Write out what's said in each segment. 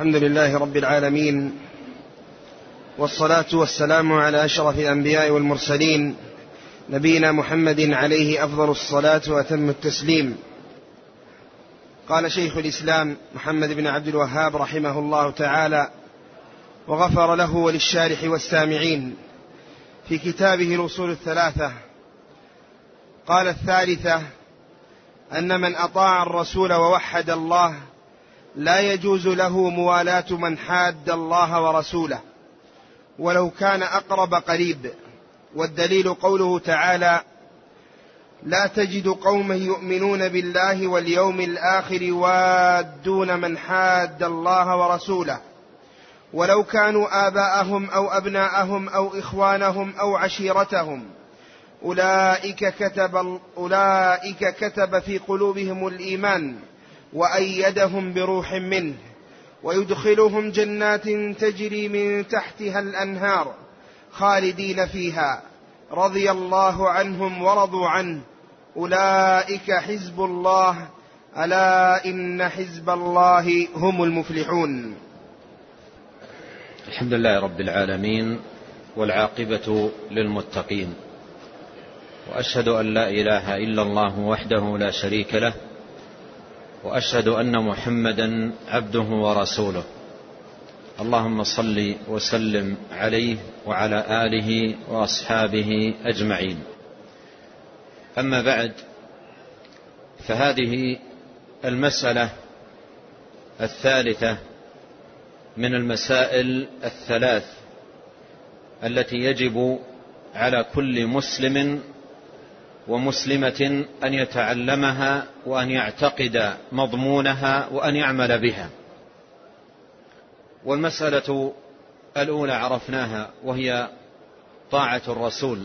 الحمد لله رب العالمين والصلاة والسلام على أشرف الأنبياء والمرسلين نبينا محمد عليه أفضل الصلاة وأتم التسليم. قال شيخ الإسلام محمد بن عبد الوهاب رحمه الله تعالى وغفر له وللشارح والسامعين. في كتابه الأصول الثلاثة قال الثالثة أن من أطاع الرسول ووحد الله لا يجوز له موالاة من حاد الله ورسوله. ولو كان أقرب قريب. والدليل قوله تعالى لا تجد قوما يؤمنون بالله واليوم الآخر وادون من حاد الله ورسوله. ولو كانوا آباءهم أو أبناءهم أو إخوانهم أو عشيرتهم. أولئك كتب أولئك كتب في قلوبهم الإيمان. وأيدهم بروح منه ويدخلهم جنات تجري من تحتها الأنهار خالدين فيها رضي الله عنهم ورضوا عنه. أولئك حزب الله ألا إن حزب الله هم المفلحون. الحمد لله رب العالمين والعاقبة للمتقين. وأشهد أن لا إله إلا الله وحده لا شريك له وأشهد أن محمدا عبده ورسوله. اللهم صل وسلم عليه وعلى آله وأصحابه أجمعين. أما بعد فهذه المسألة الثالثة من المسائل الثلاث التي يجب على كل مسلم ومسلمة أن يتعلمها وأن يعتقد مضمونها وأن يعمل بها. والمسألة الأولى عرفناها وهي طاعة الرسول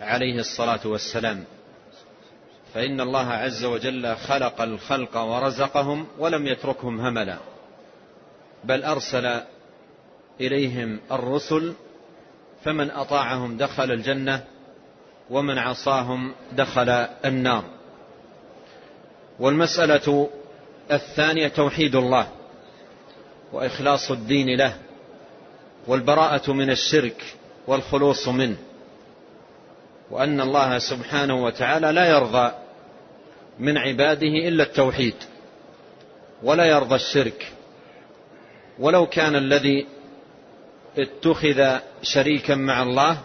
عليه الصلاة والسلام. فإن الله عز وجل خلق الخلق ورزقهم ولم يتركهم هملا بل أرسل إليهم الرسل فمن أطاعهم دخل الجنة ومن عصاهم دخل النار. والمسألة الثانية توحيد الله وإخلاص الدين له والبراءة من الشرك والخلوص منه وأن الله سبحانه وتعالى لا يرضى من عباده إلا التوحيد ولا يرضى الشرك. ولو كان الذي اتخذ شريكا مع الله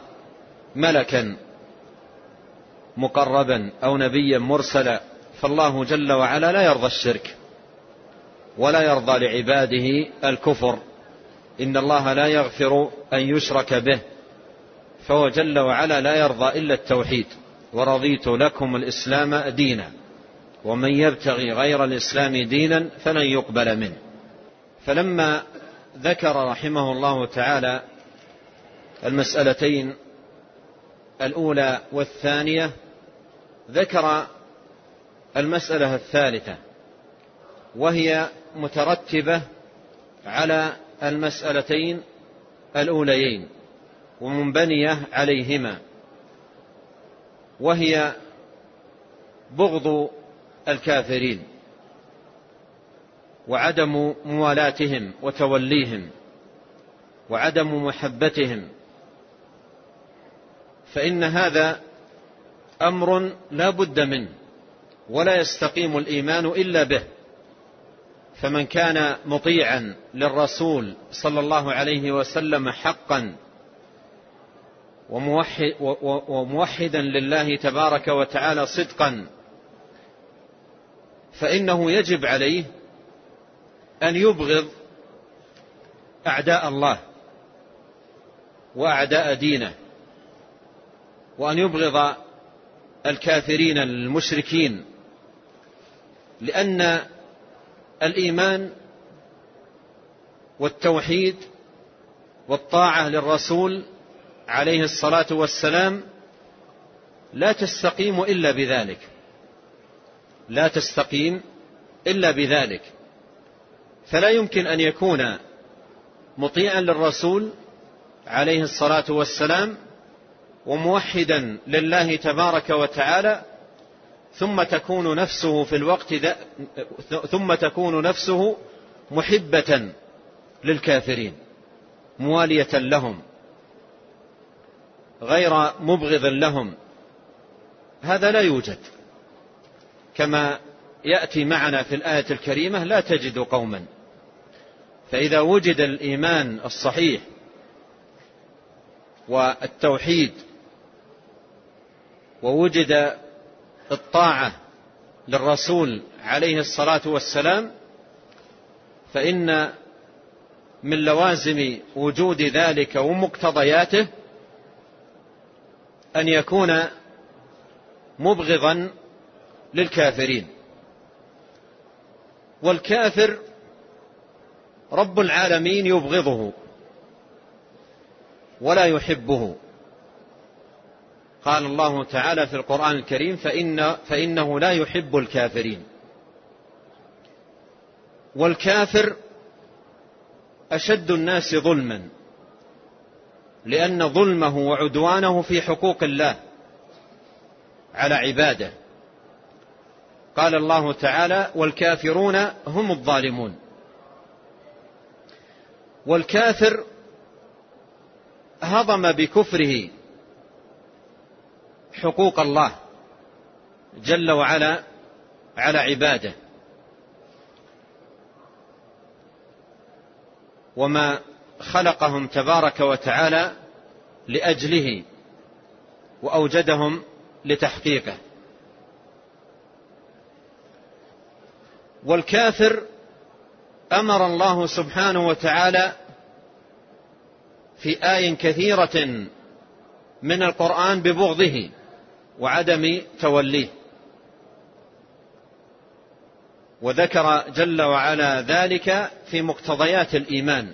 ملكا مقربا أو نبيا مرسلا فالله جل وعلا لا يرضى الشرك ولا يرضى لعباده الكفر. إن الله لا يغفر أن يشرك به فهو جل وعلا لا يرضى إلا التوحيد. ورضيت لكم الإسلام دينا ومن يبتغي غير الإسلام دينا فلن يقبل منه. فلما ذكر رحمه الله تعالى المسألتين الأولى والثانية ذكر المسألة الثالثة وهي مترتبة على المسألتين الأوليين ومنبنية عليهما وهي بغض الكافرين وعدم موالاتهم وتوليهم وعدم محبتهم فإن هذا أمر لا بد منه ولا يستقيم الإيمان إلا به. فمن كان مطيعا للرسول صلى الله عليه وسلم حقا وموحدا لله تبارك وتعالى صدقا فإنه يجب عليه أن يبغض أعداء الله وأعداء دينه وأن يبغض الكافرين المشركين لأن الإيمان والتوحيد والطاعة للرسول عليه الصلاة والسلام لا تستقيم إلا بذلك لا تستقيم إلا بذلك. فلا يمكن أن يكون مطيعا للرسول عليه الصلاة والسلام وموحدا لله تبارك وتعالى ثم تكون نفسه في الوقت ثم تكون نفسه محبة للكافرين موالية لهم غير مبغض لهم. هذا لا يوجد. كما يأتي معنا في الآية الكريمة لا تجد قوما. فإذا وجد الإيمان الصحيح والتوحيد ووجد الطاعة للرسول عليه الصلاة والسلام فإن من لوازم وجود ذلك ومقتضياته أن يكون مبغضا للكافرين. والكافر رب العالمين يبغضه ولا يحبه. قال الله تعالى في القرآن الكريم فإن فإنه لا يحب الكافرين. والكافر أشد الناس ظلما لأن ظلمه وعدوانه في حقوق الله على عباده. قال الله تعالى والكافرون هم الظالمون. والكافر هضم بكفره حقوق الله جل وعلا على عباده. وما خلقهم تبارك وتعالى لأجله وأوجدهم لتحقيقه. والكافر أمر الله سبحانه وتعالى في آي كثيرة من القرآن ببغضه. وعدم توليه. وذكر جل وعلا ذلك في مقتضيات الإيمان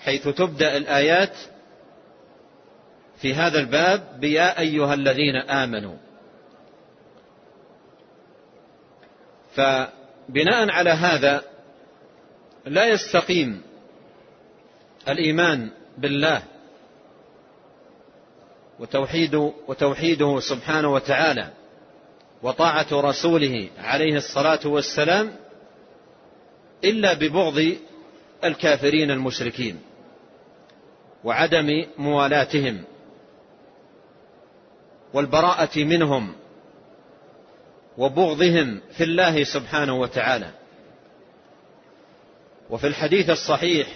حيث تبدأ الآيات في هذا الباب بيا أيها الذين آمنوا. فبناء على هذا لا يستقيم الإيمان بالله وتوحيد وتوحيده سبحانه وتعالى وطاعة رسوله عليه الصلاة والسلام إلا ببغض الكافرين المشركين وعدم موالاتهم والبراءة منهم وبغضهم في الله سبحانه وتعالى. وفي الحديث الصحيح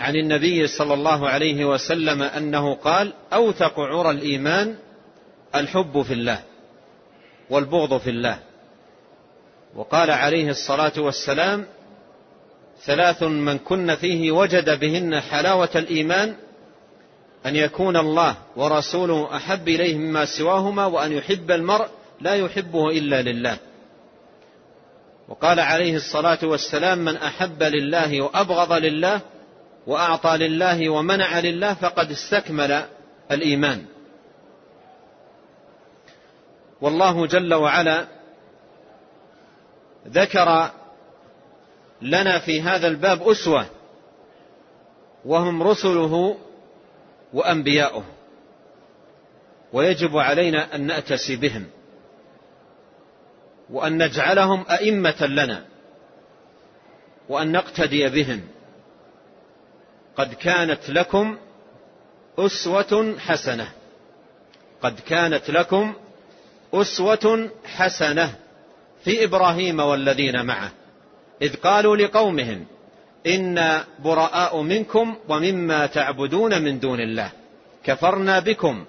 عن النبي صلى الله عليه وسلم أنه قال أوثق عرى الإيمان الحب في الله والبغض في الله. وقال عليه الصلاة والسلام ثلاث من كن فيه وجد بهن حلاوة الإيمان أن يكون الله ورسوله أحب إليه مما سواهما وأن يحب المرء لا يحبه إلا لله. وقال عليه الصلاة والسلام من أحب لله وأبغض لله وأعطى لله ومنع لله فقد استكمل الإيمان. والله جل وعلا ذكر لنا في هذا الباب أسوة وهم رسله وأنبياؤه ويجب علينا أن نأتسي بهم وأن نجعلهم أئمة لنا وأن نقتدي بهم. قد كانت لكم أسوة حسنة. قد كانت لكم أسوة حسنة في إبراهيم والذين معه. إذ قالوا لقومهم إنا براء منكم ومما تعبدون من دون الله. كفرنا بكم.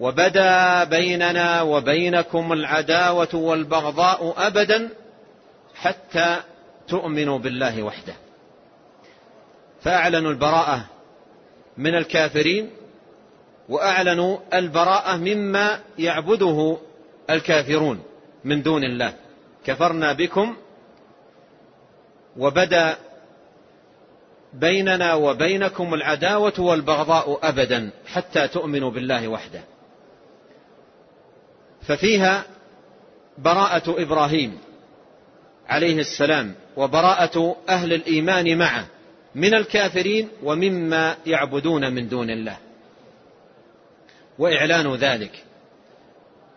وبدا بيننا وبينكم العداوة والبغضاء أبدا حتى تؤمنوا بالله وحده. فأعلنوا البراءة من الكافرين وأعلنوا البراءة مما يعبده الكافرون من دون الله. كفرنا بكم وبدا بيننا وبينكم العداوة والبغضاء أبدا حتى تؤمنوا بالله وحده. ففيها براءة إبراهيم عليه السلام وبراءة أهل الإيمان معه. من الكافرين ومما يعبدون من دون الله. وإعلان ذلك.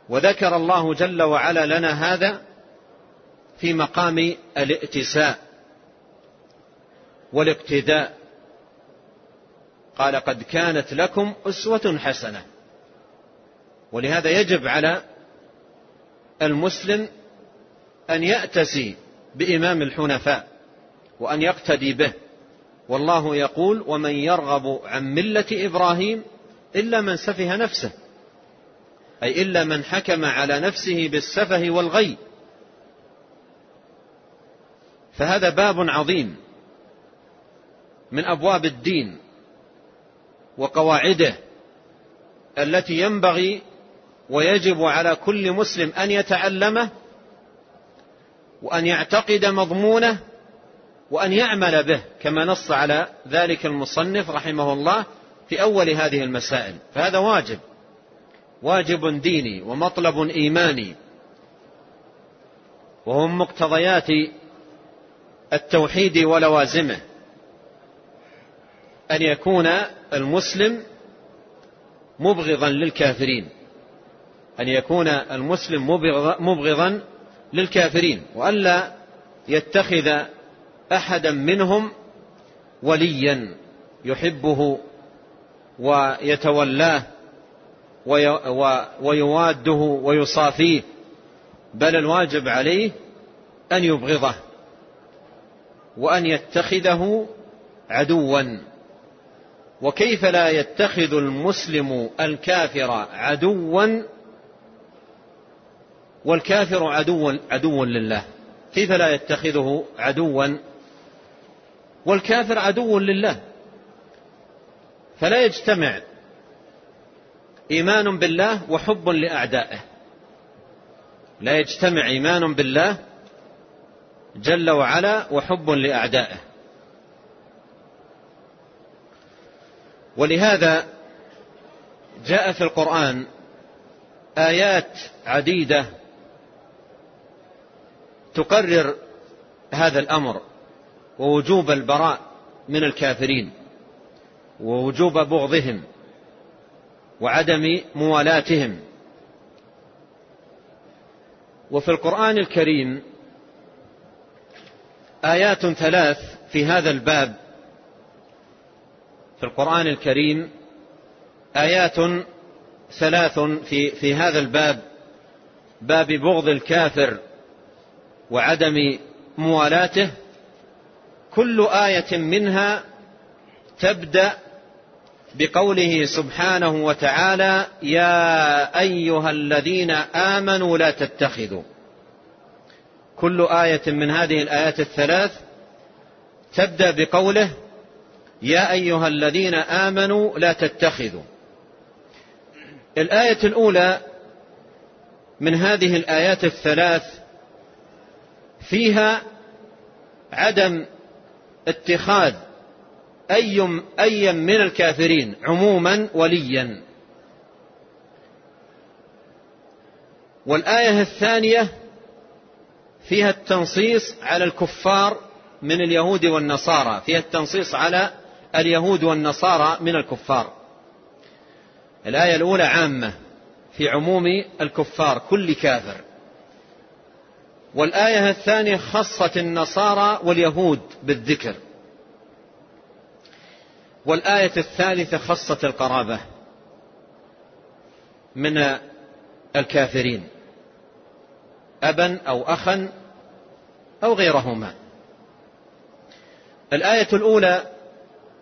وذكر الله جل وعلا لنا هذا في مقام الائتساء والاقتداء. قال قد كانت لكم أسوة حسنة. ولهذا يجب على المسلم أن يأتسي بإمام الحنفاء وأن يقتدي به. والله يقول ومن يرغب عن ملة إبراهيم إلا من سفه نفسه أي إلا من حكم على نفسه بالسفه والغي. فهذا باب عظيم من أبواب الدين وقواعده التي ينبغي ويجب على كل مسلم أن يتعلمه وأن يعتقد مضمونه وأن يعمل به كما نص على ذلك المصنف رحمه الله في أول هذه المسائل. فهذا واجب. واجب ديني ومطلب إيماني. وهو من مقتضيات التوحيد ولوازمه. أن يكون المسلم مبغضا للكافرين. أن يكون المسلم مبغضا للكافرين. وألا يتخذ أحدا منهم وليا يحبه ويتولاه ويواده ويصافيه بل الواجب عليه أن يبغضه وأن يتخذه عدوا. وكيف لا يتخذ المسلم الكافر عدوا؟ والكافر عدو عدو لله. كيف لا يتخذه عدوا؟ والكافر عدو لله. فلا يجتمع إيمان بالله وحب لأعدائه. لا يجتمع إيمان بالله جل وعلا وحب لأعدائه. ولهذا جاء في القرآن آيات عديدة تقرر هذا الأمر. ووجوب البراء من الكافرين ووجوب بغضهم وعدم موالاتهم. وفي القرآن الكريم آيات ثلاث في هذا الباب. في القرآن الكريم آيات ثلاث في في هذا الباب. باب بغض الكافر وعدم موالاته كل آية منها تبدأ بقوله سبحانه وتعالى يا أيها الذين آمنوا لا تتخذوا. كل آية من هذه الآيات الثلاث تبدأ بقوله يا أيها الذين آمنوا لا تتخذوا. الآية الأولى من هذه الآيات الثلاث فيها عدم اتخاذ أي أي من الكافرين عموما وليا. والآية الثانية فيها التنصيص على الكفار من اليهود والنصارى فيها التنصيص على اليهود والنصارى من الكفار. الآية الأولى عامة في عموم الكفار كل كافر. والآية الثانية خصت النصارى واليهود بالذكر. والآية الثالثة خصت القرابة من الكافرين أبا أو أخا أو غيرهما. الآية الأولى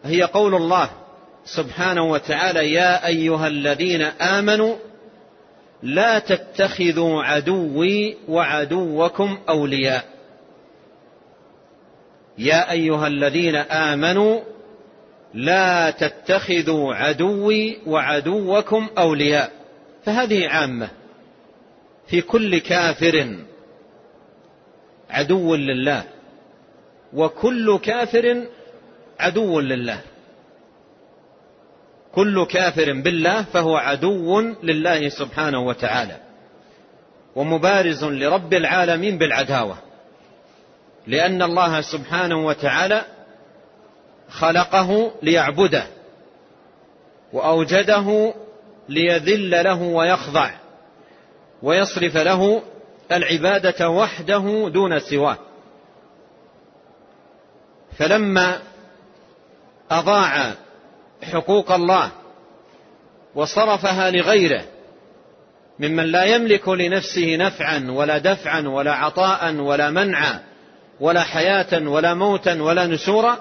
هي قول الله سبحانه وتعالى يا أيها الذين آمنوا لا تتخذوا عدوي وعدوكم أولياء. يا أيها الذين آمنوا لا تتخذوا عدوي وعدوكم أولياء. فهذه عامة. في كل كافر عدو لله وكل كافر عدو لله. كل كافر بالله فهو عدو لله سبحانه وتعالى ومبارز لرب العالمين بالعداوة لأن الله سبحانه وتعالى خلقه ليعبده وأوجده ليذل له ويخضع ويصرف له العبادة وحده دون سواه فلما أضاع حقوق الله وصرفها لغيره ممن لا يملك لنفسه نفعا ولا دفعا ولا عطاء ولا منعا ولا حياة ولا موتا ولا نشورا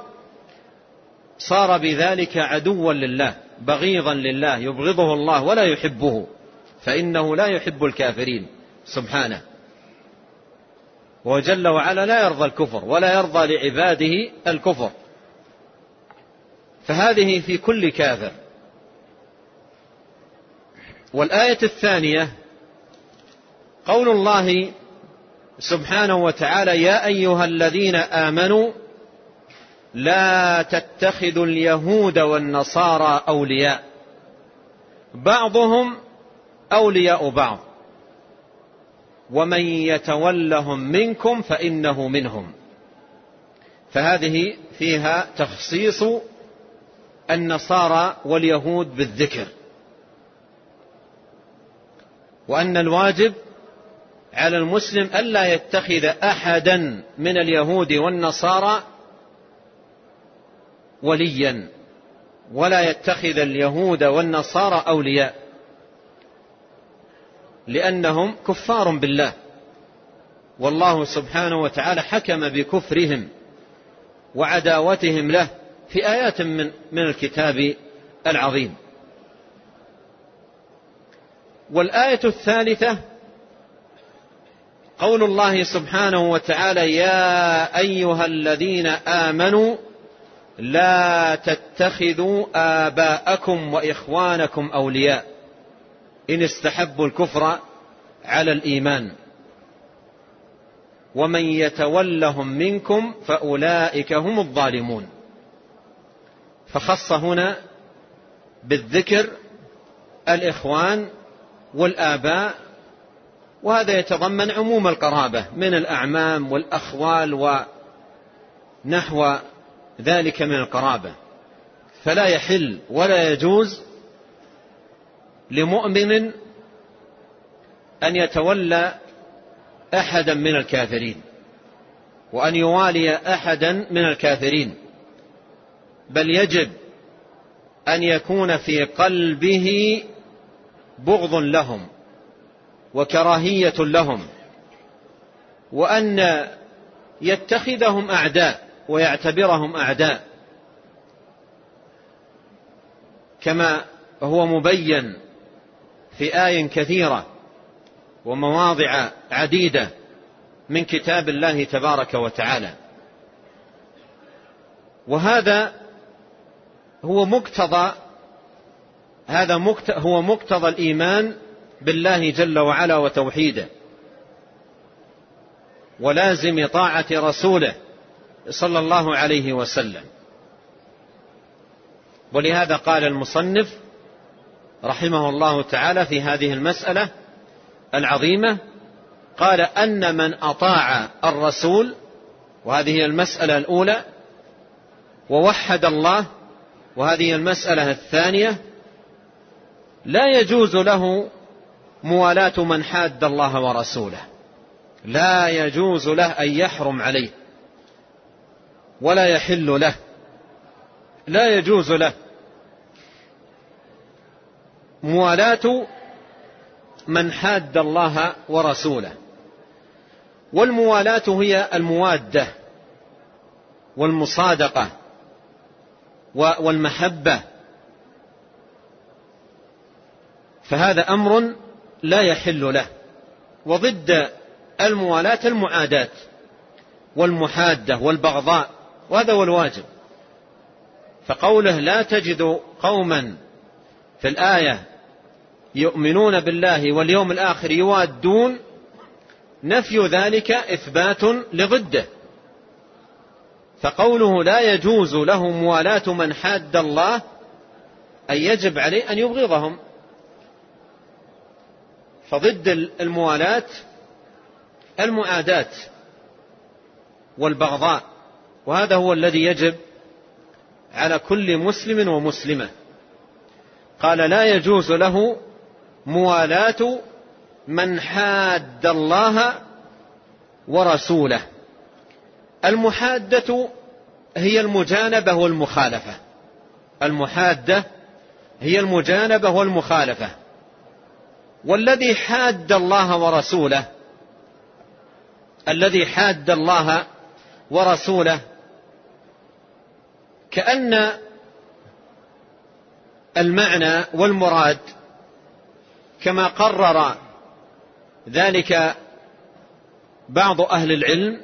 صار بذلك عدوا لله بغيضا لله يبغضه الله ولا يحبه فإنه لا يحب الكافرين. سبحانه. وجل وعلا لا يرضى الكفر ولا يرضى لعباده الكفر. فهذه في كل كافر. والآية الثانية قول الله سبحانه وتعالى يا أيها الذين آمنوا لا تتخذوا اليهود والنصارى أولياء. بعضهم أولياء بعض. ومن يتولهم منكم فإنه منهم. فهذه فيها تخصيص النصارى واليهود بالذكر. وأن الواجب على المسلم ألا يتخذ أحدا من اليهود والنصارى وليا ولا يتخذ اليهود والنصارى أولياء لأنهم كفار بالله. والله سبحانه وتعالى حكم بكفرهم وعداوتهم له في آيات من, من الكتاب العظيم. والآية الثالثة قول الله سبحانه وتعالى يا أيها الذين آمنوا لا تتخذوا آباءكم وإخوانكم أولياء. إن استحبوا الكفر على الإيمان. ومن يتولهم منكم فأولئك هم الظالمون. فخص هنا بالذكر الإخوان والآباء وهذا يتضمن عموم القرابة من الأعمام والأخوال ونحو ذلك من القرابة. فلا يحل ولا يجوز لمؤمن أن يتولى أحدا من الكافرين وأن يوالي أحدا من الكافرين. بل يجب أن يكون في قلبه بغض لهم وكراهية لهم وأن يتخذهم أعداء ويعتبرهم أعداء. كما هو مبين في آي كثيرة ومواضع عديدة من كتاب الله تبارك وتعالى. وهذا هو مقتضى هذا هو مقتضى الإيمان بالله جل وعلا وتوحيده. ولازم طاعة رسوله صلى الله عليه وسلم. ولهذا قال المصنف رحمه الله تعالى في هذه المسألة العظيمة قال أن من أطاع الرسول وهذه المسألة الأولى ووحد الله وهذه المسألة الثانية لا يجوز له موالاة من حاد الله ورسوله. لا يجوز له أن يحرم عليه ولا يحل له. لا يجوز له. موالاة من حاد الله ورسوله. والموالاة هي الموادة والمصادقة. والمحبة. فهذا أمر لا يحل له. وضد الموالاة المعاداة والمحادة والبغضاء وهذا هو الواجب. فقوله لا تجد قوما في الآية يؤمنون بالله واليوم الآخر يوادون نفي ذلك إثبات لضده. فقوله لا يجوز له موالاة من حاد الله أي يجب عليه أن يبغضهم. فضد الموالاة المعاداة والبغضاء وهذا هو الذي يجب على كل مسلم ومسلمة. قال لا يجوز له موالاة من حاد الله ورسوله. المحادة هي المجانبة والمخالفة. المحادة هي المجانبة والمخالفة. والذي حاد الله ورسوله الذي حاد الله ورسوله كأن المعنى والمراد كما قرر ذلك بعض أهل العلم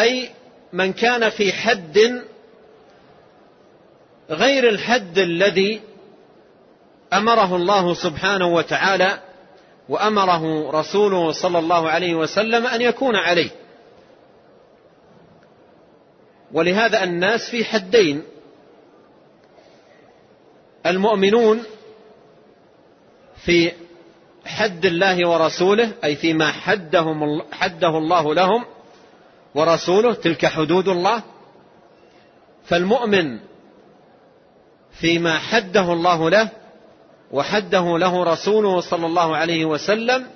أي من كان في حد غير الحد الذي أمره الله سبحانه وتعالى وأمره رسوله صلى الله عليه وسلم أن يكون عليه. ولهذا الناس في حدين. المؤمنون في حد الله ورسوله أي فيما حدهم حده الله لهم ورسوله تلك حدود الله. فالمؤمن فيما حده الله له وحده له رسوله صلى الله عليه وسلم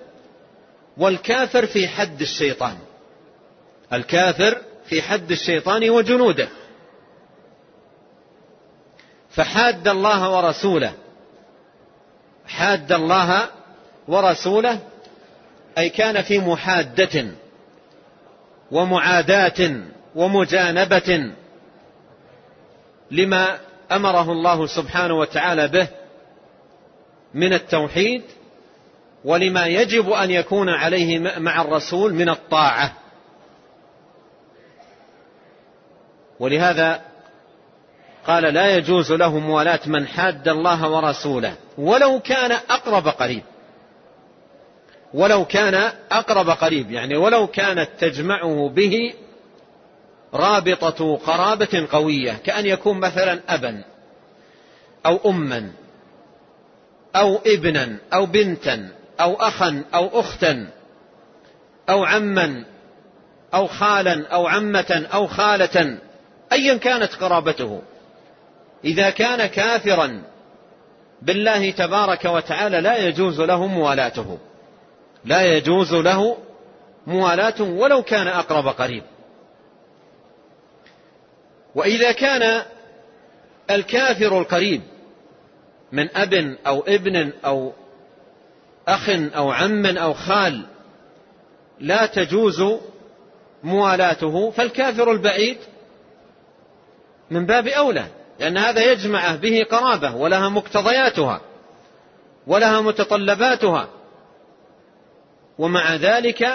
والكافر في حد الشيطان. الكافر في حد الشيطان وجنوده. فحاد الله ورسوله. حاد الله ورسوله أي كان في محادة. ومعاداة ومجانبة لما أمره الله سبحانه وتعالى به من التوحيد ولما يجب أن يكون عليه مع الرسول من الطاعة. ولهذا قال لا يجوز له موالاه من حاد الله ورسوله ولو كان أقرب قريب. ولو كان أقرب قريب يعني ولو كانت تجمعه به رابطة قرابة قوية كأن يكون مثلا ابا أو اما أو ابنا أو بنتا أو أخا أو أختا أو عما أو خالا أو عمة أو خالة أيا كانت قرابته. إذا كان كافرا بالله تبارك وتعالى لا يجوز له موالاته. لا يجوز له موالاته ولو كان أقرب قريب. وإذا كان الكافر القريب من أب أو ابن أو أخ أو عم أو خال لا تجوز موالاته فالكافر البعيد من باب أولى لأن هذا يجمع به قرابة ولها مقتضياتها ولها متطلباتها. ومع ذلك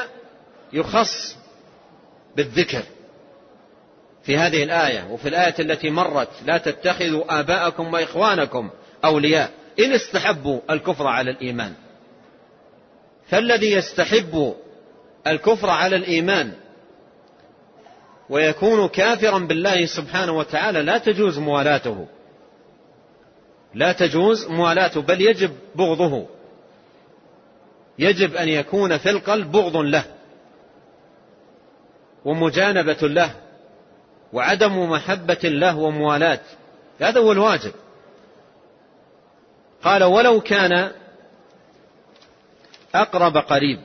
يخص بالذكر في هذه الآية وفي الآية التي مرت لا تتخذوا آباءكم وإخوانكم أولياء إن استحبوا الكفر على الإيمان. فالذي يستحب الكفر على الإيمان ويكون كافرا بالله سبحانه وتعالى لا تجوز موالاته. لا تجوز موالاته بل يجب بغضه. يجب أن يكون في القلب بغض له ومجانبة له وعدم محبة له وموالاة. هذا هو الواجب. قال ولو كان أقرب قريب.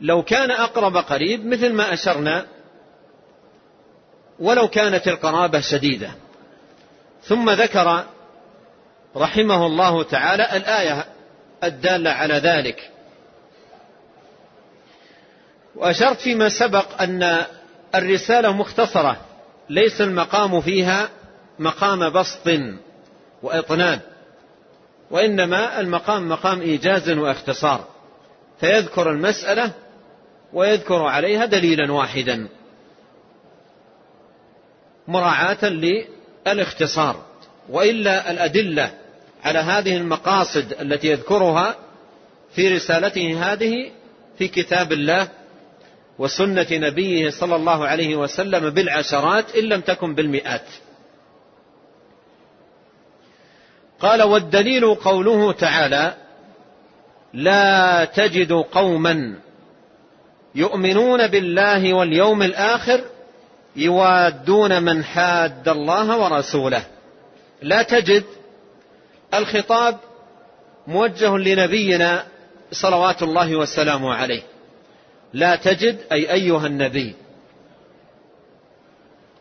لو كان أقرب قريب مثل ما أشرنا ولو كانت القرابة شديدة. ثم ذكر رحمه الله تعالى الآية الدالة على ذلك. وأشرت فيما سبق أن الرسالة مختصرة ليس المقام فيها مقام بسط وإطناب وإنما المقام مقام إيجاز وإختصار فيذكر المسألة ويذكر عليها دليلا واحدا مراعاة للإختصار وإلا الأدلة على هذه المقاصد التي يذكرها في رسالته هذه في كتاب الله وسنة نبيه صلى الله عليه وسلم بالعشرات إن لم تكن بالمئات. قال والدليل قوله تعالى لا تجد قوما يؤمنون بالله واليوم الآخر يوادون من حاد الله ورسوله. لا تجد الخطاب موجه لنبينا صلوات الله وسلامه عليه. لا تجد أي أيها النبي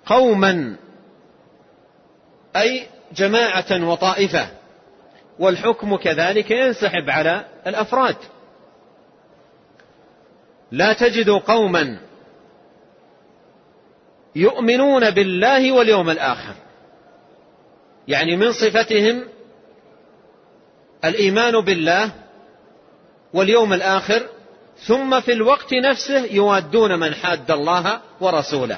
قوما أي جماعة وطائفة والحكم كذلك ينسحب على الأفراد. لا تجد قوما يؤمنون بالله واليوم الآخر. يعني من صفتهم الإيمان بالله واليوم الآخر ثم في الوقت نفسه يوادون من حاد الله ورسوله.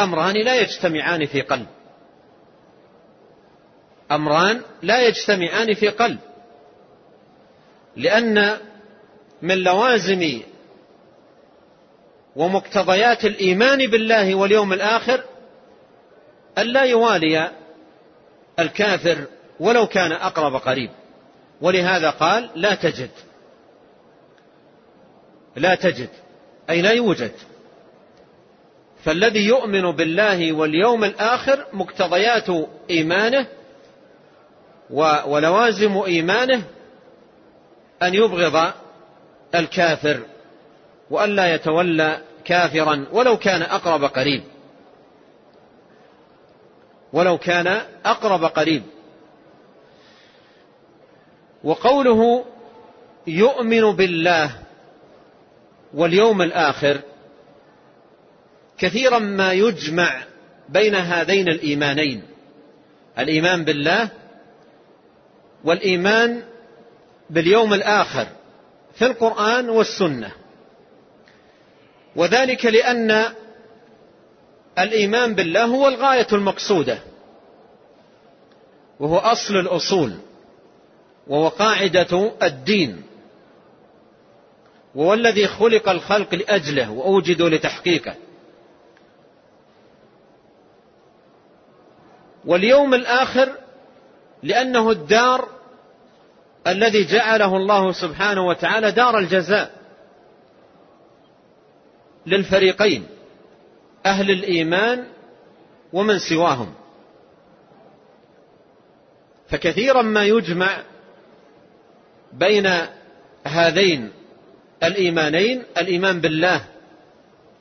أمران لا يجتمعان في قلب. أمران لا يجتمعان في قلب. لأن من لوازم ومقتضيات الإيمان بالله واليوم الآخر أن لا يوالي الكافر ولو كان أقرب قريب. ولهذا قال لا تجد. لا تجد. أي لا يوجد. فالذي يؤمن بالله واليوم الآخر مقتضيات إيمانه ولوازم إيمانه أن يبغض الكافر وأن لا يتولى كافرا ولو كان أقرب قريب. ولو كان أقرب قريب. وقوله يؤمن بالله واليوم الآخر كثيرا ما يجمع بين هذين الإيمانين. الإيمان بالله والإيمان باليوم الآخر في القرآن والسنة. وذلك لأن الإيمان بالله هو الغاية المقصودة وهو أصل الأصول. وهو قاعدة الدين. وهو الذي خلق الخلق لأجله وأوجدوا لتحقيقه. واليوم الآخر لأنه الدار الذي جعله الله سبحانه وتعالى دار الجزاء للفريقين أهل الإيمان ومن سواهم. فكثيرا ما يجمع بين هذين الإيمانين الإيمان بالله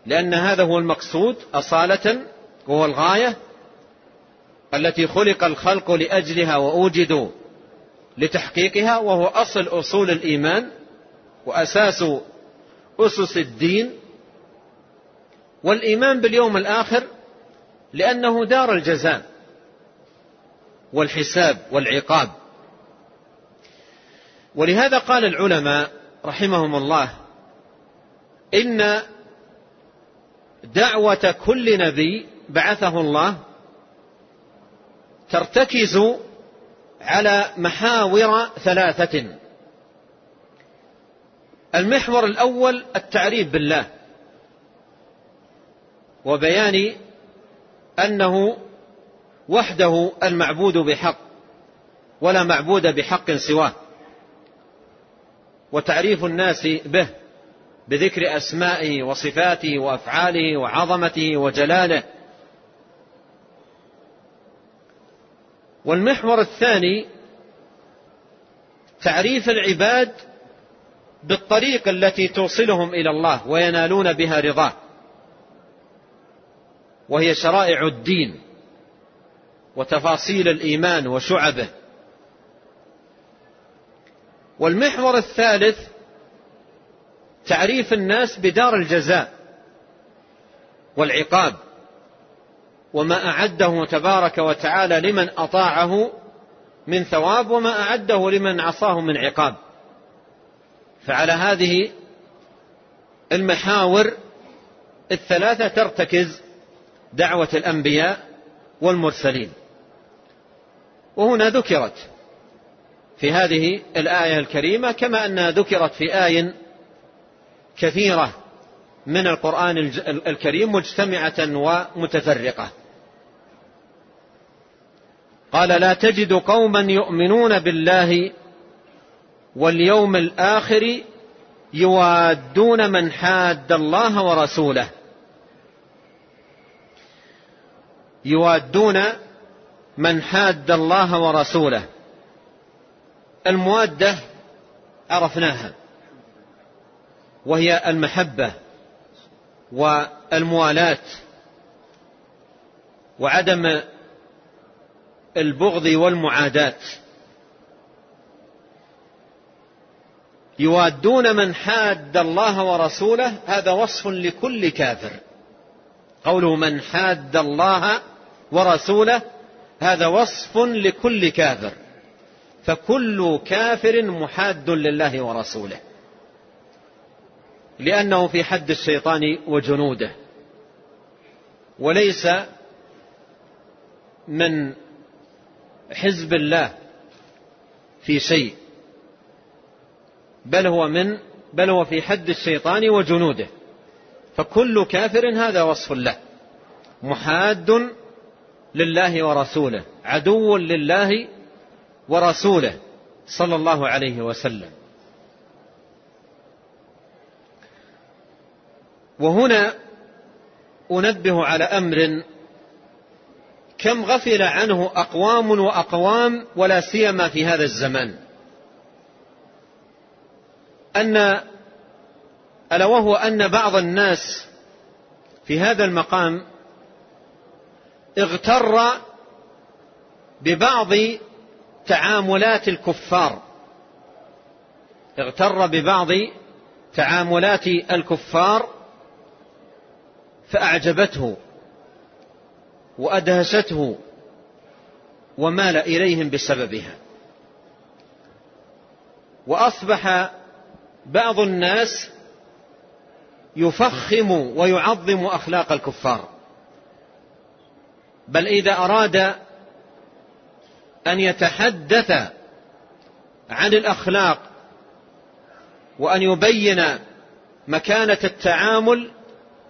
لأن هذا هو المقصود أصالة وهو الغاية التي خلق الخلق لأجلها وأوجدوا لتحقيقها وهو أصل أصول الإيمان وأساس أسس الدين. والإيمان باليوم الآخر لأنه دار الجزاء والحساب والعقاب. ولهذا قال العلماء رحمهم الله إن دعوة كل نبي بعثه الله ترتكز على محاور ثلاثة. المحور الأول التعريف بالله وبيان أنه وحده المعبود بحق ولا معبود بحق سواه. وتعريف الناس به بذكر أسمائه وصفاته وأفعاله وعظمته وجلاله. والمحور الثاني تعريف العباد بالطريق التي توصلهم إلى الله وينالون بها رضاه وهي شرائع الدين وتفاصيل الإيمان وشعبه. والمحور الثالث تعريف الناس بدار الجزاء والعقاب وما أعده تبارك وتعالى لمن أطاعه من ثواب وما أعده لمن عصاه من عقاب. فعلى هذه المحاور الثلاثة ترتكز دعوة الأنبياء والمرسلين. وهنا ذكرت في هذه الآية الكريمة كما أنها ذكرت في آي كثيرة من القرآن الكريم مجتمعة ومتفرقة. قال لا تجد قوما يؤمنون بالله واليوم الآخر يوادون من حاد الله ورسوله. يوادون من حاد الله ورسوله. الموادة عرفناها وهي المحبة والموالاة وعدم البغض والمعاداة يوادون من حاد الله ورسوله هذا وصف لكل كافر. قوله من حاد الله ورسوله هذا وصف لكل كافر. فكل كافر محاد لله ورسوله. لأنه في حد الشيطان وجنوده. وليس من حزب الله في شيء. بل هو من بل هو في حد الشيطان وجنوده. فكل كافر هذا وصف له محاد لله ورسوله. عدو لله ورسوله صلى الله عليه وسلم. وهنا أنبه على أمر كم غفل عنه أقوام وأقوام ولا سيما في هذا الزمان. أن ألا وهو أن بعض الناس في هذا المقام اغتر ببعض تعاملات الكفار. اغتر ببعض تعاملات الكفار فأعجبته وأدهشته ومال إليهم بسببها. وأصبح بعض الناس يفخم ويعظم أخلاق الكفار. بل إذا أراد أن يتحدث عن الأخلاق وأن يبين مكانة التعامل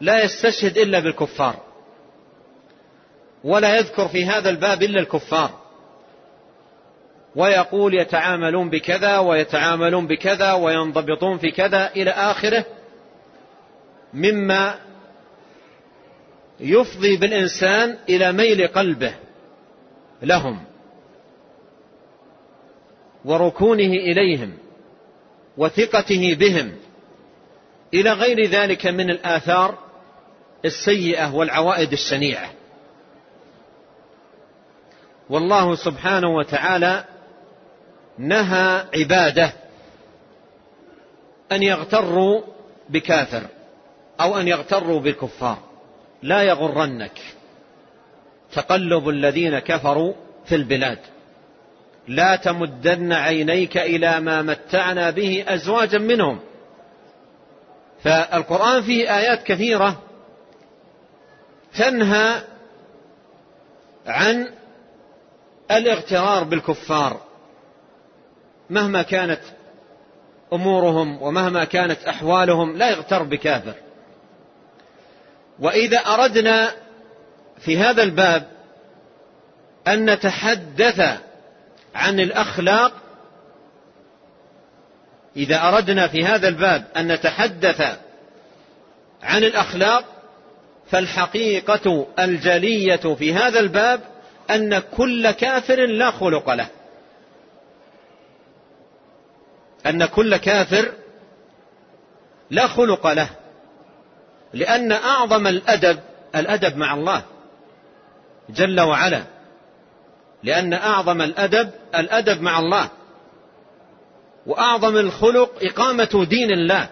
لا يستشهد إلا بالكفار ولا يذكر في هذا الباب إلا الكفار ويقول يتعاملون بكذا ويتعاملون بكذا وينضبطون في كذا إلى آخره مما يفضي بالإنسان إلى ميل قلبه لهم. وركونه إليهم وثقته بهم إلى غير ذلك من الآثار السيئة والعوائد الشنيعة. والله سبحانه وتعالى نهى عباده أن يغتروا بكافر أو أن يغتروا بالكفار. لا يغرنك تقلب الذين كفروا في البلاد. لا تمدن عينيك إلى ما متعنا به أزواجا منهم. فالقرآن فيه آيات كثيرة تنهى عن الاغترار بالكفار. مهما كانت أمورهم ومهما كانت أحوالهم لا يغتر بكافر. وإذا أردنا في هذا الباب أن نتحدث عن الأخلاق إذا أردنا في هذا الباب أن نتحدث عن الأخلاق فالحقيقة الجلية في هذا الباب أن كل كافر لا خلق له. أن كل كافر لا خلق له. لأن أعظم الأدب الأدب مع الله جل وعلا. لأن أعظم الأدب الأدب مع الله. وأعظم الخلق إقامة دين الله.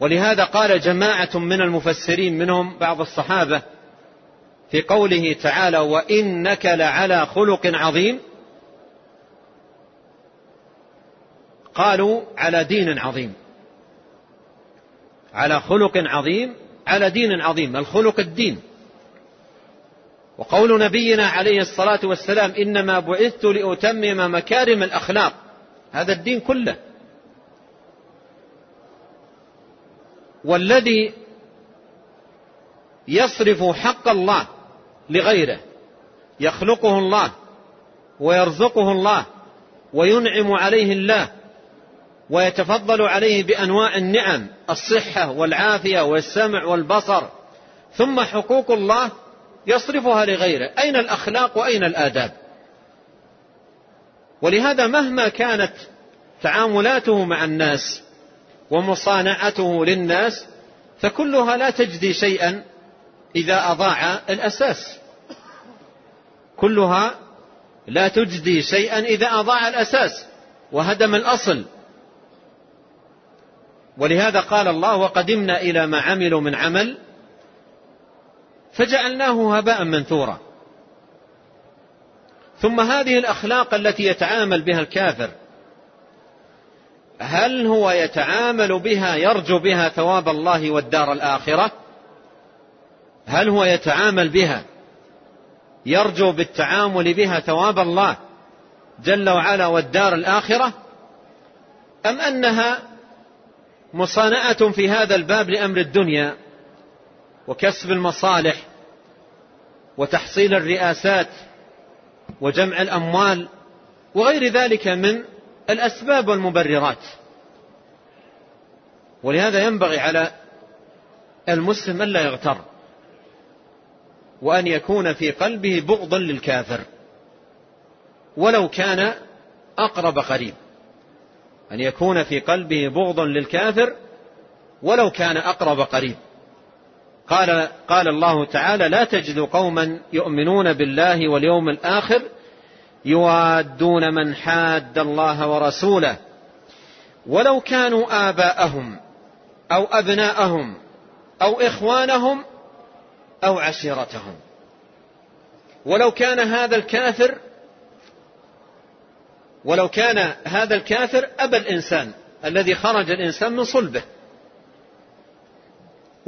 ولهذا قال جماعة من المفسرين منهم بعض الصحابة في قوله تعالى وإنك لعلى خلق عظيم قالوا على دين عظيم على خلق عظيم على دين عظيم الخلق الدين وقول نبينا عليه الصلاة والسلام إنما بعثت لأتمم مكارم الأخلاق. هذا الدين كله. والذي يصرف حق الله لغيره يخلقه الله ويرزقه الله وينعم عليه الله ويتفضل عليه بأنواع النعم الصحة والعافية والسمع والبصر ثم حقوق الله يصرفها لغيره. أين الأخلاق وأين الآداب؟ ولهذا مهما كانت تعاملاته مع الناس ومصانعته للناس فكلها لا تجدي شيئا إذا أضاع الأساس. كلها لا تجدي شيئا إذا أضاع الأساس وهدم الأصل. ولهذا قال الله وقدمنا إلى ما عملوا من عمل فجعلناه هباء منثورا. ثم هذه الأخلاق التي يتعامل بها الكافر هل هو يتعامل بها يرجو بها ثواب الله والدار الآخرة؟ هل هو يتعامل بها يرجو بالتعامل بها ثواب الله جل وعلا والدار الآخرة؟ أم أنها مصانعة في هذا الباب لأمر الدنيا وكسب المصالح وتحصيل الرئاسات وجمع الأموال وغير ذلك من الأسباب والمبررات. ولهذا ينبغي على المسلم ألا يغتر وأن يكون في قلبه بغض للكافر ولو كان أقرب قريب. أن يكون في قلبه بغض للكافر ولو كان أقرب قريب. قال قال الله تعالى لا تجد قوما يؤمنون بالله واليوم الآخر يوادون من حاد الله ورسوله ولو كانوا آباءهم أو أبناءهم أو إخوانهم أو عشيرتهم. ولو كان هذا الكافر ولو كان هذا الكافر أبا الإنسان الذي خرج الإنسان من صلبه.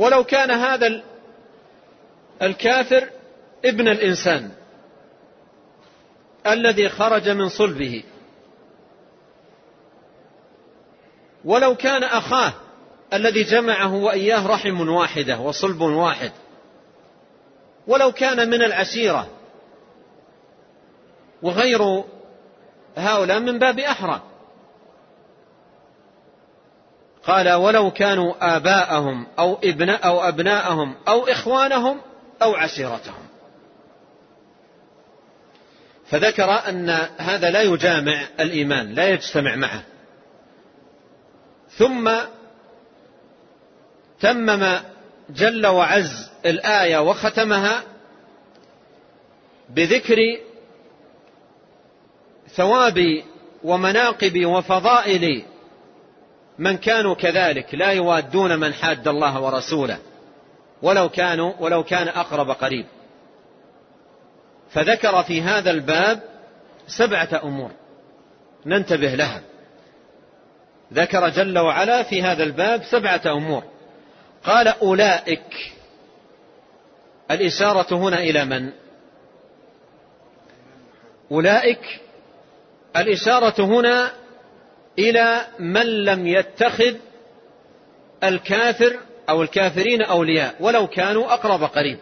ولو كان هذا الكافر ابن الإنسان الذي خرج من صلبه. ولو كان أخاه الذي جمعه وإياه رحم واحدة وصلب واحد. ولو كان من العشيرة. وغير هؤلاء من باب أحرى. قال ولو كانوا آباءهم أو ابن أو أبناءهم أو إخوانهم أو عشيرتهم. فذكر أن هذا لا يجامع الإيمان لا يجتمع معه. ثم تمم جل وعز الآية وختمها بذكر ثواب ومناقب وفضائل من كانوا كذلك لا يوادون من حاد الله ورسوله ولو كانوا ولو كان أقرب قريب. فذكر في هذا الباب سبعة أمور ننتبه لها. ذكر جل وعلا في هذا الباب سبعة أمور. قال أولئك الإشارة هنا إلى من؟ أولئك الإشارة هنا إلى من لم يتخذ الكافر أو الكافرين أولياء ولو كانوا أقرب قريب.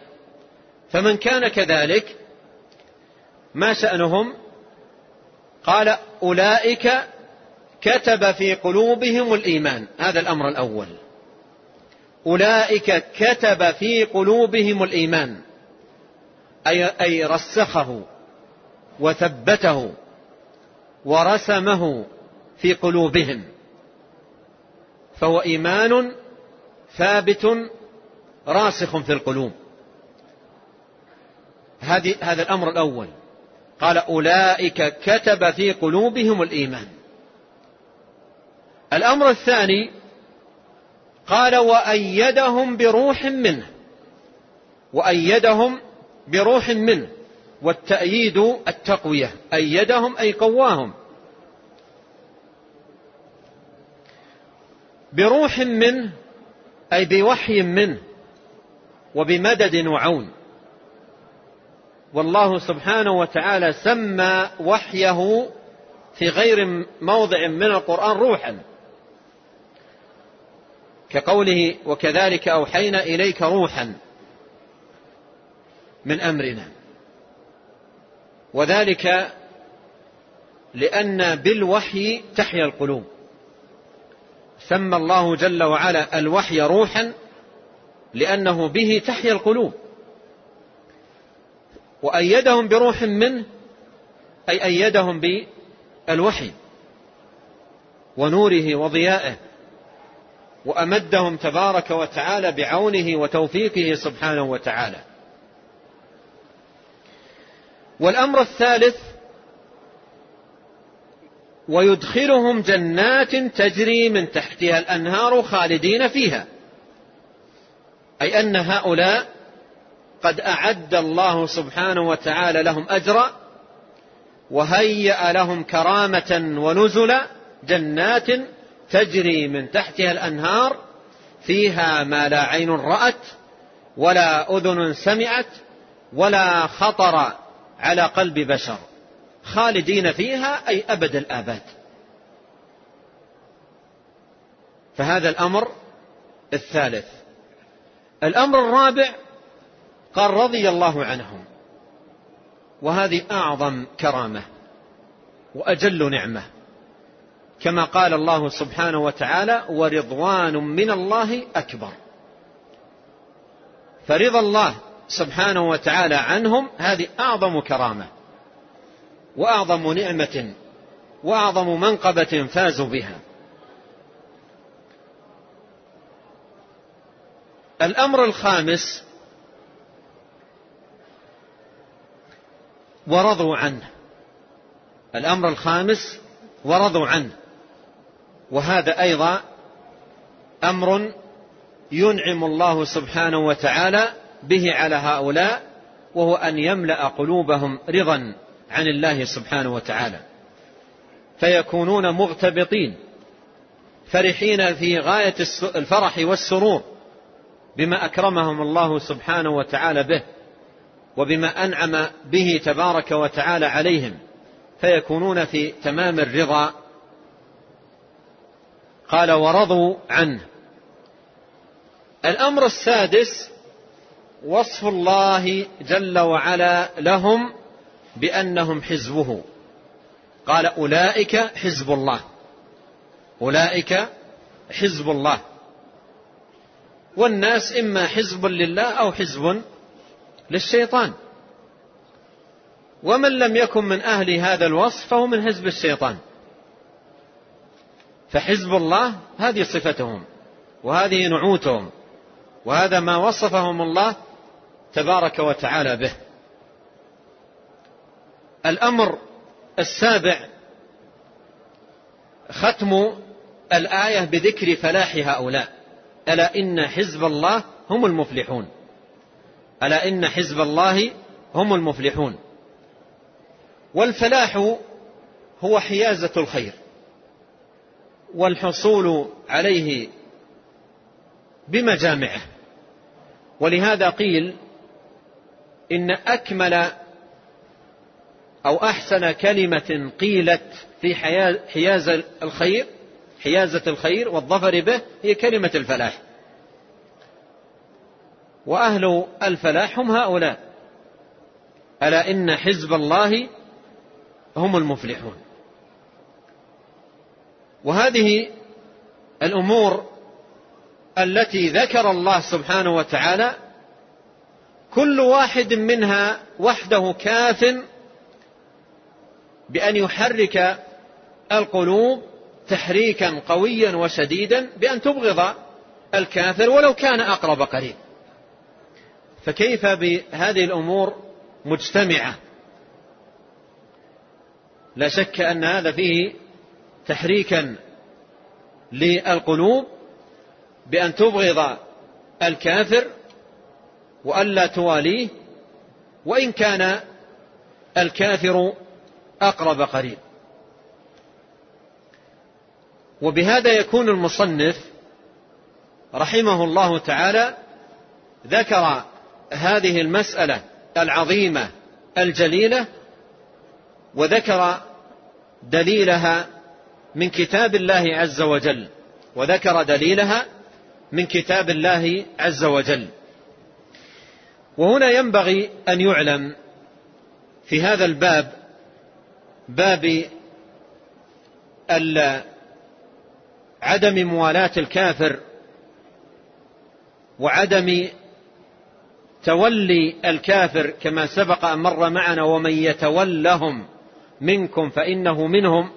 فمن كان كذلك ما شأنهم؟ قال أولئك كتب في قلوبهم الإيمان. هذا الأمر الأول. أولئك كتب في قلوبهم الإيمان. أي, أي رسخه وثبته ورسمه في قلوبهم. فهو إيمان ثابت راسخ في القلوب. هذه هذا الأمر الأول. قال أولئك كتب في قلوبهم الإيمان. الأمر الثاني قال وأيدهم بروح منه. وأيدهم بروح منه. والتأييد التقوية. أيدهم أي قواهم. بروح منه أي بوحي منه وبمدد وعون. والله سبحانه وتعالى سمى وحيه في غير موضع من القرآن روحا. كقوله وكذلك أوحينا إليك روحا من أمرنا. وذلك لأن بالوحي تحيا القلوب. سمى الله جل وعلا الوحي روحا لأنه به تحيا القلوب. وأيدهم بروح منه أي أيدهم بالوحي ونوره وضيائه وأمدهم تبارك وتعالى بعونه وتوفيقه سبحانه وتعالى. والأمر الثالث ويدخلهم جنات تجري من تحتها الأنهار خالدين فيها. أي أن هؤلاء قد أعد الله سبحانه وتعالى لهم أجرا وهيأ لهم كرامة ونزلا جنات تجري من تحتها الأنهار فيها ما لا عين رأت ولا أذن سمعت ولا خطر على قلب بشر. خالدين فيها أي أبد الآباد. فهذا الأمر الثالث. الأمر الرابع قال رضي الله عنهم. وهذه أعظم كرامة وأجل نعمة. كما قال الله سبحانه وتعالى ورضوان من الله أكبر. فرضا الله سبحانه وتعالى عنهم هذه أعظم كرامة. وأعظم نعمة وأعظم منقبة فازوا بها. الأمر الخامس ورضوا عنه. الأمر الخامس ورضوا عنه. وهذا أيضا أمر ينعم الله سبحانه وتعالى به على هؤلاء وهو أن يملأ قلوبهم رضا. عن الله سبحانه وتعالى. فيكونون مغتبطين فرحين في غاية الفرح والسرور بما أكرمهم الله سبحانه وتعالى به وبما أنعم به تبارك وتعالى عليهم. فيكونون في تمام الرضا. قال ورضوا عنه. الأمر السادس وصف الله جل وعلا لهم بأنهم حزبه. قال أولئك حزب الله. أولئك حزب الله. والناس إما حزب لله أو حزب للشيطان. ومن لم يكن من أهل هذا الوصف فهو من حزب الشيطان. فحزب الله هذه صفتهم وهذه نعوتهم وهذا ما وصفهم الله تبارك وتعالى به. الأمر السابع ختم الآية بذكر فلاح هؤلاء. ألا إن حزب الله هم المفلحون. ألا إن حزب الله هم المفلحون. والفلاح هو حيازة الخير. والحصول عليه بمجامعه. ولهذا قيل إن أكمل أو أحسن كلمة قيلت في حياز الخير حيازة الخير والظفر به هي كلمة الفلاح. وأهل الفلاح هم هؤلاء. ألا إن حزب الله هم المفلحون. وهذه الأمور التي ذكر الله سبحانه وتعالى كل واحد منها وحده كاف بأن يحرك القلوب تحريكا قويا وشديدا بأن تبغض الكافر ولو كان أقرب قريب. فكيف بهذه الأمور مجتمعة؟ لا شك أن هذا فيه تحريكا للقلوب بأن تبغض الكافر وألا تواليه وإن كان الكافر أقرب قريب. وبهذا يكون المصنف رحمه الله تعالى ذكر هذه المسألة العظيمة الجليلة وذكر دليلها من كتاب الله عز وجل. وذكر دليلها من كتاب الله عز وجل. وهنا ينبغي أن يعلم في هذا الباب باب عدم موالاة الكافر وعدم تولي الكافر كما سبق أن مر معنا ومن يتولهم منكم فإنه منهم.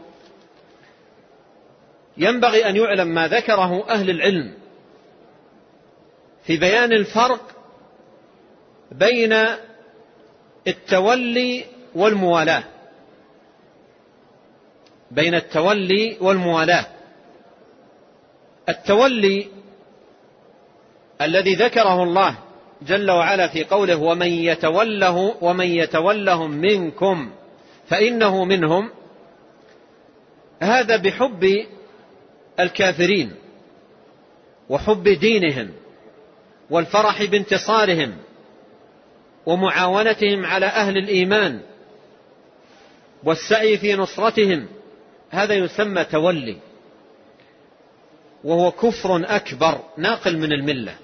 ينبغي أن يعلم ما ذكره أهل العلم في بيان الفرق بين التولي والموالاة. بين التولي والموالاة. التولي الذي ذكره الله جل وعلا في قوله ومن يتوله ومن يتولهم منكم فإنه منهم هذا بحب الكافرين وحب دينهم والفرح بانتصارهم ومعاونتهم على أهل الإيمان والسعي في نصرتهم هذا يسمى تولي وهو كفر أكبر ناقل من الملة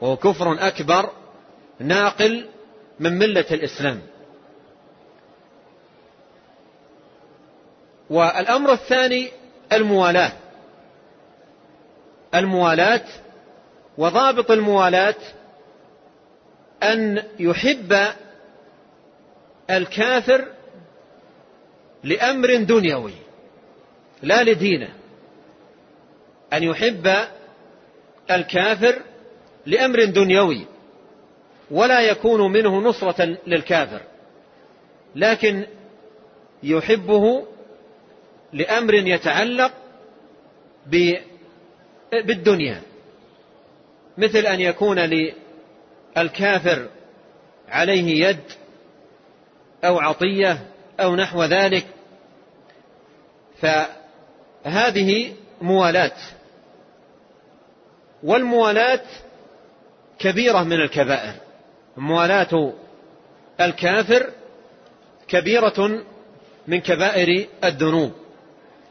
وهو كفر أكبر ناقل من ملة الإسلام. والأمر الثاني الموالاة الموالاة وضابط الموالاة أن يحب الكافر لأمر دنيوي. لا لدينه. أن يحب الكافر لأمر دنيوي ولا يكون منه نصرة للكافر لكن يحبه لأمر يتعلق بالدنيا. مثل أن يكون للكافر عليه يد أو عطية أو نحو ذلك فهذه موالاة والموالاة كبيرة من الكبائر. موالاة الكافر كبيرة من كبائر الذنوب.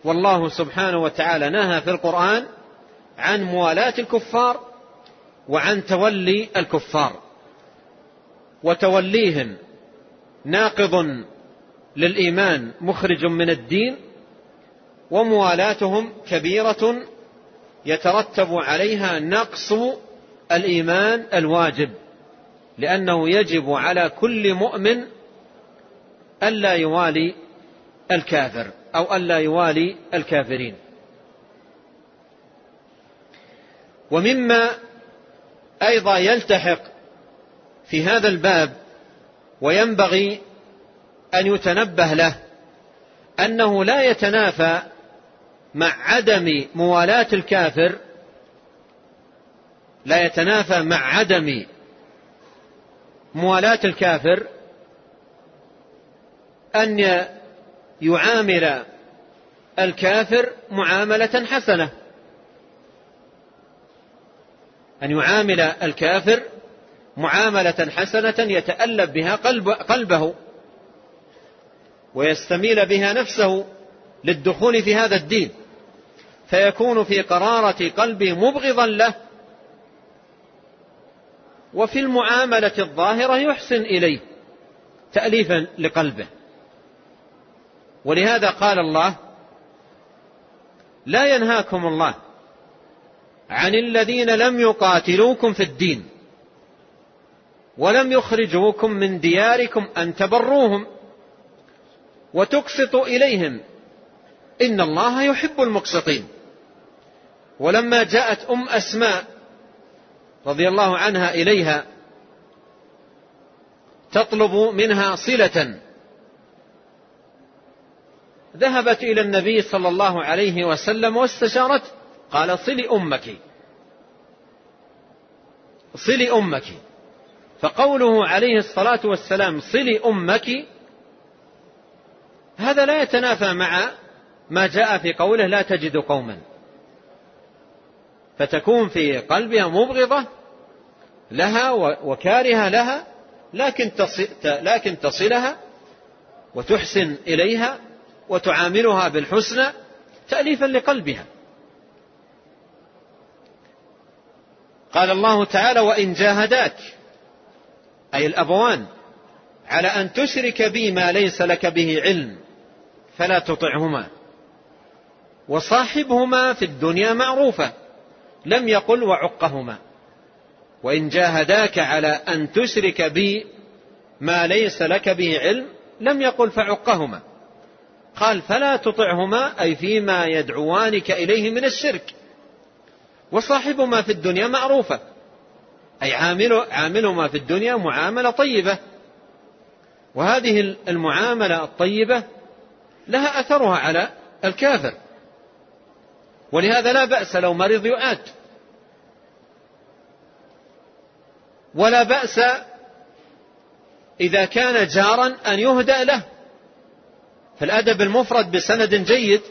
والله سبحانه وتعالى نهى في القرآن عن موالاة الكفار وعن تولي الكفار. وتوليهم ناقض للإيمان مخرج من الدين وموالاتهم كبيرة يترتب عليها نقص الإيمان الواجب لأنه يجب على كل مؤمن ألا يوالي الكافر أو ألا يوالي الكافرين. ومما أيضا يلتحق في هذا الباب وينبغي أن يتنبه له أنه لا يتنافى مع عدم موالاة الكافر لا يتنافى مع عدم موالاة الكافر أن يعامل الكافر معاملة حسنة. أن يعامل الكافر معاملة حسنة يتألب بها قلب قلبه ويستميل بها نفسه للدخول في هذا الدين. فيكون في قرارة قلبه مبغضا له وفي المعاملة الظاهرة يحسن إليه تأليفا لقلبه. ولهذا قال الله لا ينهاكم الله عن الذين لم يقاتلوكم في الدين ولم يخرجوكم من دياركم أن تبروهم وتقسطوا إليهم إن الله يحب المقسطين. ولما جاءت أم أسماء رضي الله عنها إليها تطلب منها صلة ذهبت إلى النبي صلى الله عليه وسلم واستشارته قال صلي أمك. صلي أمك. فقوله عليه الصلاة والسلام صلي أمك. هذا لا يتنافى مع ما جاء في قوله لا تجد قوما. فتكون في قلبها مبغضة لها وكارهة لها لكن لكن تصلها وتحسن إليها وتعاملها بالحسنى تأليفا لقلبها. قال الله تعالى وإن جاهداك أي الأبوان على أن تشرك بي ما ليس لك به علم فلا تطعهما. وصاحبهما في الدنيا معروفة. لم يقل وعقهما. وإن جاهداك على أن تشرك بي ما ليس لك به علم لم يقل فعقهما. قال فلا تطعهما أي فيما يدعوانك إليه من الشرك. وصاحبهما في الدنيا معروفة. أي عامل عاملهما في الدنيا معاملة طيبة. وهذه المعاملة الطيبة لها أثرها على الكافر. ولهذا لا بأس لو مريض يعاد. ولا بأس إذا كان جارا أن يهدأ له. فالأدب المفرد بسند جيد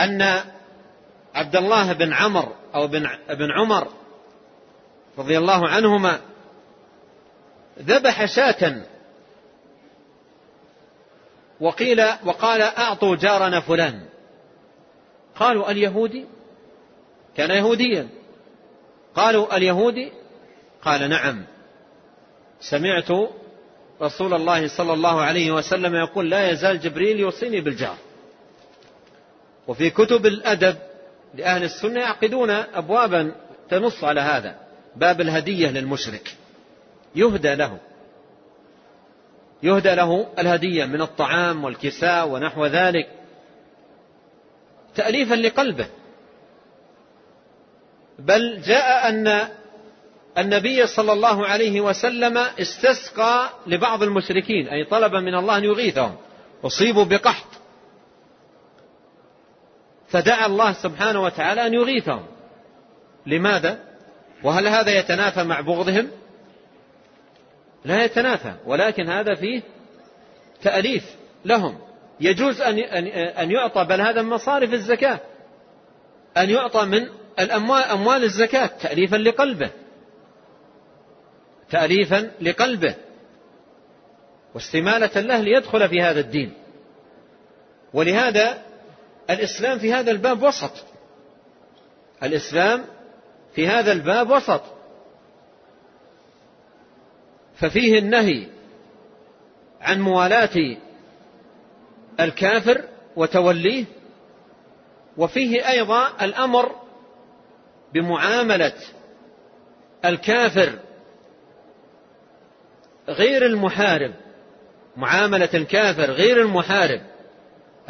أن عبد الله بن عمر أو بن عمر رضي الله عنهما ذبح شاة وقيل وقال أعطوا جارنا فلان. قالوا اليهودي كان يهوديا. قالوا اليهودي؟ قال نعم. سمعت رسول الله صلى الله عليه وسلم يقول لا يزال جبريل يوصيني بالجار. وفي كتب الأدب لأهل السنة يعقدون أبوابا تنص على هذا باب الهدية للمشرك. يهدى له. يهدى له الهدية من الطعام والكساء ونحو ذلك. تأليفا لقلبه. بل جاء أن النبي صلى الله عليه وسلم استسقى لبعض المشركين أي طلب من الله أن يغيثهم. أصيبوا بقحط. فدعا الله سبحانه وتعالى أن يغيثهم. لماذا؟ وهل هذا يتنافى مع بغضهم؟ لا يتنافى. ولكن هذا فيه تأليف لهم. يجوز أن أن يعطى بل هذا من مصارف الزكاة. أن يعطى من الأموال أموال الزكاة تأليفا لقلبه. تأليفا لقلبه. واستمالة له ليدخل في هذا الدين. ولهذا الإسلام في هذا الباب وسط. الإسلام في هذا الباب وسط. ففيه النهي عن موالاة الكافر وتوليه وفيه أيضا الأمر بمعاملة الكافر غير المحارب معاملة الكافر غير المحارب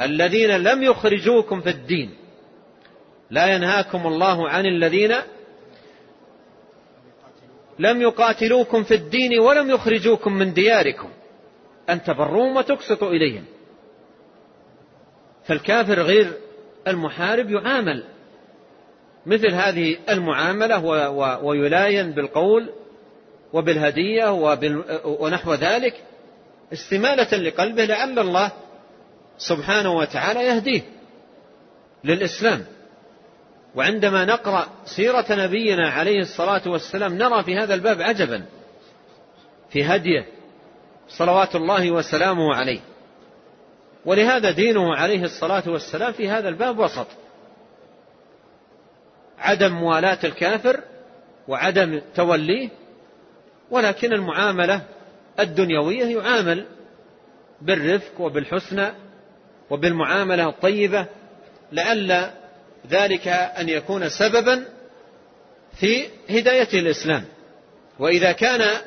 الذين لم يخرجوكم في الدين. لا ينهاكم الله عن الذين لم يقاتلوكم في الدين ولم يخرجوكم من دياركم. أن تبروهم وتقسطوا إليهم. فالكافر غير المحارب يعامل. مثل هذه المعاملة ويلاين بالقول وبالهدية ونحو ذلك استمالة لقلبه لعل الله سبحانه وتعالى يهديه للإسلام. وعندما نقرأ سيرة نبينا عليه الصلاة والسلام نرى في هذا الباب عجبا في هديه صلوات الله وسلامه عليه. ولهذا دينه عليه الصلاة والسلام في هذا الباب وسط. عدم موالاة الكافر وعدم توليه ولكن المعاملة الدنيوية يعامل بالرفق وبالحسنى وبالمعاملة الطيبة لعل ذلك أن يكون سببا في هداية الإسلام. وإذا كان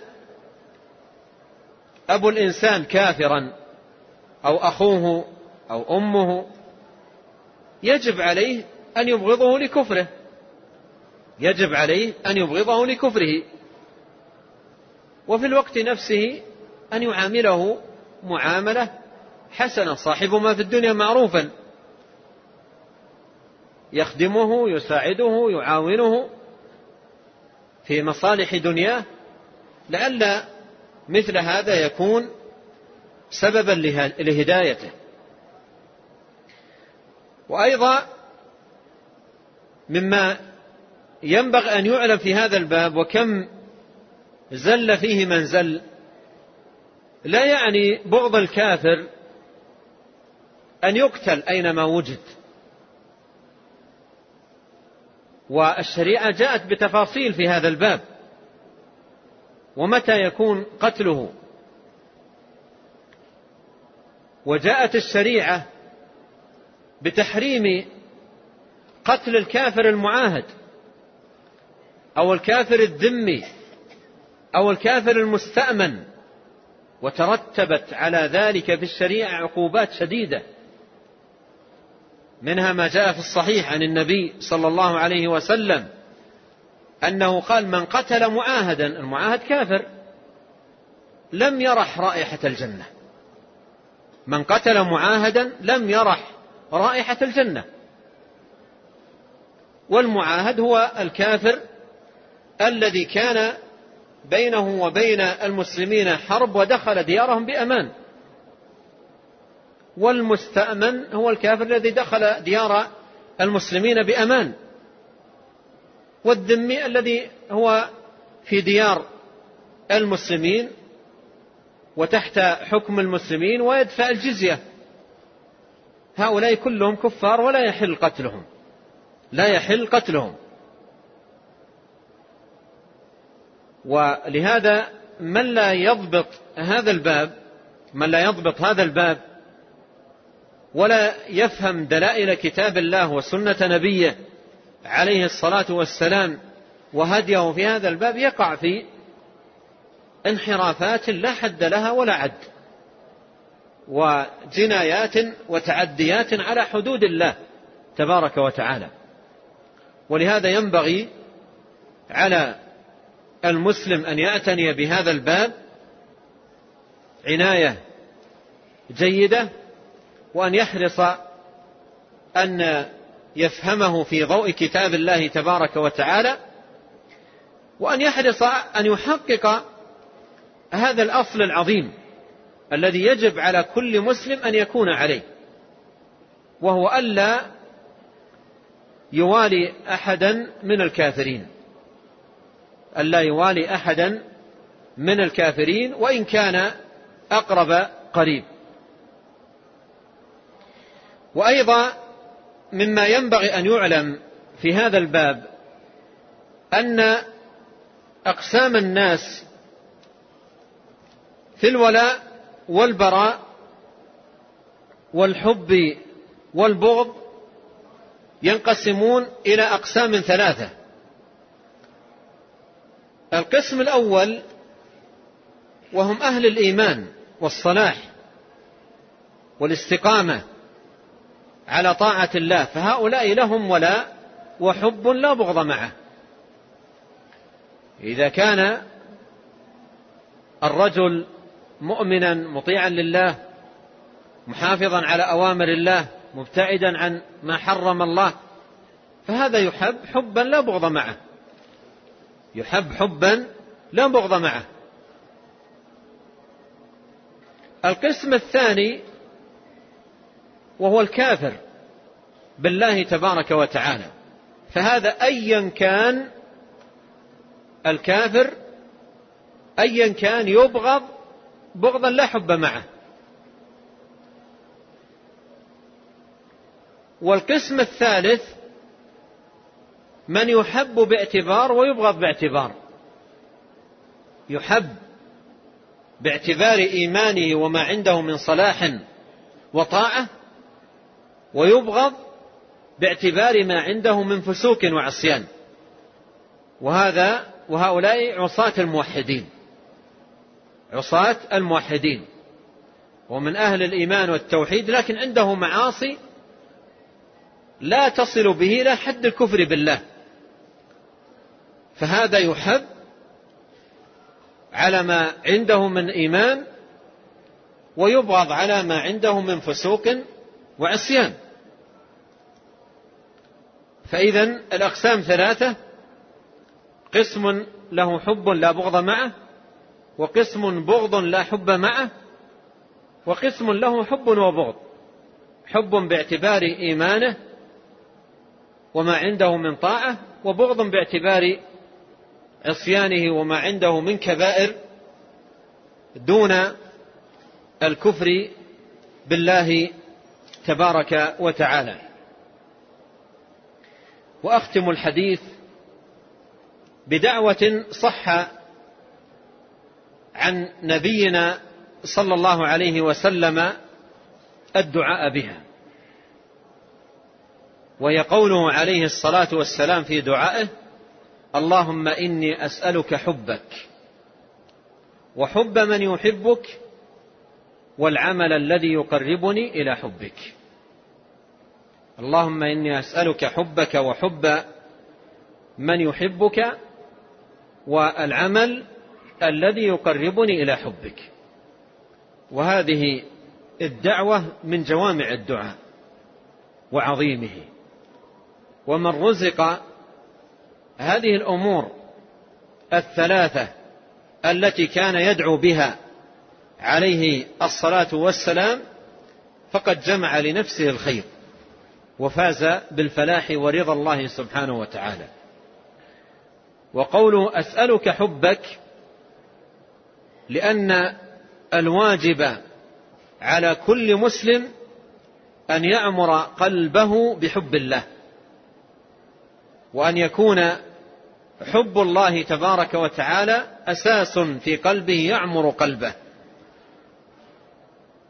أبو الإنسان كافرا أو أخوه أو أمه يجب عليه أن يبغضه لكفره. يجب عليه أن يبغضه لكفره. وفي الوقت نفسه أن يعامله معاملة حسنة. صاحب ما في الدنيا معروفا. يخدمه يساعده يعاونه في مصالح دنياه. لعل مثل هذا يكون سببا لهدايته. وأيضا مما ينبغي أن يعلم في هذا الباب وكم زل فيه من زل لا يعني بغض الكافر أن يقتل أينما وجد. والشريعة جاءت بتفاصيل في هذا الباب. ومتى يكون قتله؟ وجاءت الشريعة بتحريم قتل الكافر المعاهد أو الكافر الذمي أو الكافر المستأمن وترتبت على ذلك في الشريعة عقوبات شديدة. منها ما جاء في الصحيح عن النبي صلى الله عليه وسلم أنه قال من قتل معاهدا المعاهد كافر لم يرح رائحة الجنة. من قتل معاهدا لم يرح رائحة الجنة. والمعاهد هو الكافر الذي كان بينه وبين المسلمين حرب ودخل ديارهم بأمان. والمستأمن هو الكافر الذي دخل ديار المسلمين بأمان. والذمي الذي هو في ديار المسلمين وتحت حكم المسلمين ويدفع الجزية. هؤلاء كلهم كفار ولا يحل قتلهم. لا يحل قتلهم. ولهذا من لا يضبط هذا الباب من لا يضبط هذا الباب ولا يفهم دلائل كتاب الله وسنة نبيه عليه الصلاة والسلام وهديه في هذا الباب يقع في انحرافات لا حد لها ولا عد وجنايات وتعديات على حدود الله تبارك وتعالى. ولهذا ينبغي على المسلم أن يعتني بهذا الباب عناية جيدة وأن يحرص أن يفهمه في ضوء كتاب الله تبارك وتعالى وأن يحرص أن يحقق هذا الأصل العظيم الذي يجب على كل مسلم أن يكون عليه وهو ألا يوالي أحدا من الكافرين ألا يوالي أحدا من الكافرين وإن كان أقرب قريب. وأيضا مما ينبغي أن يعلم في هذا الباب أن أقسام الناس في الولاء والبراء والحب والبغض ينقسمون إلى أقسام ثلاثة. القسم الأول وهم أهل الإيمان والصلاح والاستقامة على طاعة الله فهؤلاء لهم ولاء وحب لا بغض معه. إذا كان الرجل مؤمنا مطيعا لله محافظا على أوامر الله مبتعدا عن ما حرم الله فهذا يحب حبا لا بغض معه. يحب حبا لا بغض معه. القسم الثاني وهو الكافر بالله تبارك وتعالى. فهذا أيا كان الكافر أيا كان يبغض بغضا لا حب معه. والقسم الثالث من يحب باعتبار ويبغض باعتبار. يحب باعتبار إيمانه وما عنده من صلاح وطاعة ويبغض باعتبار ما عنده من فسوق وعصيان. وهذا وهؤلاء عصاة الموحدين. عصاة الموحدين. ومن أهل الإيمان والتوحيد لكن عنده معاصي لا تصل به إلى حد الكفر بالله. فهذا يحب على ما عنده من إيمان ويبغض على ما عنده من فسوق وعصيان. فإذا الأقسام ثلاثة قسم له حب لا بغض معه وقسم بغض لا حب معه وقسم له حب وبغض. حب باعتبار إيمانه وما عنده من طاعة وبغض باعتبار عصيانه وما عنده من كبائر دون الكفر بالله تبارك وتعالى. وأختم الحديث بدعوة صح عن نبينا صلى الله عليه وسلم الدعاء بها. وهي قوله عليه الصلاة والسلام في دعائه اللهم إني أسألك حبك وحب من يحبك والعمل الذي يقربني إلى حبك. اللهم إني أسألك حبك وحب من يحبك والعمل الذي يقربني إلى حبك. وهذه الدعوة من جوامع الدعاء وعظيمه. ومن رزق هذه الأمور الثلاثة التي كان يدعو بها عليه الصلاة والسلام فقد جمع لنفسه الخير وفاز بالفلاح ورضا الله سبحانه وتعالى. وقوله أسألك حبك لأن الواجب على كل مسلم أن يعمر قلبه بحب الله وأن يكون حب الله تبارك وتعالى أساس في قلبه يعمر قلبه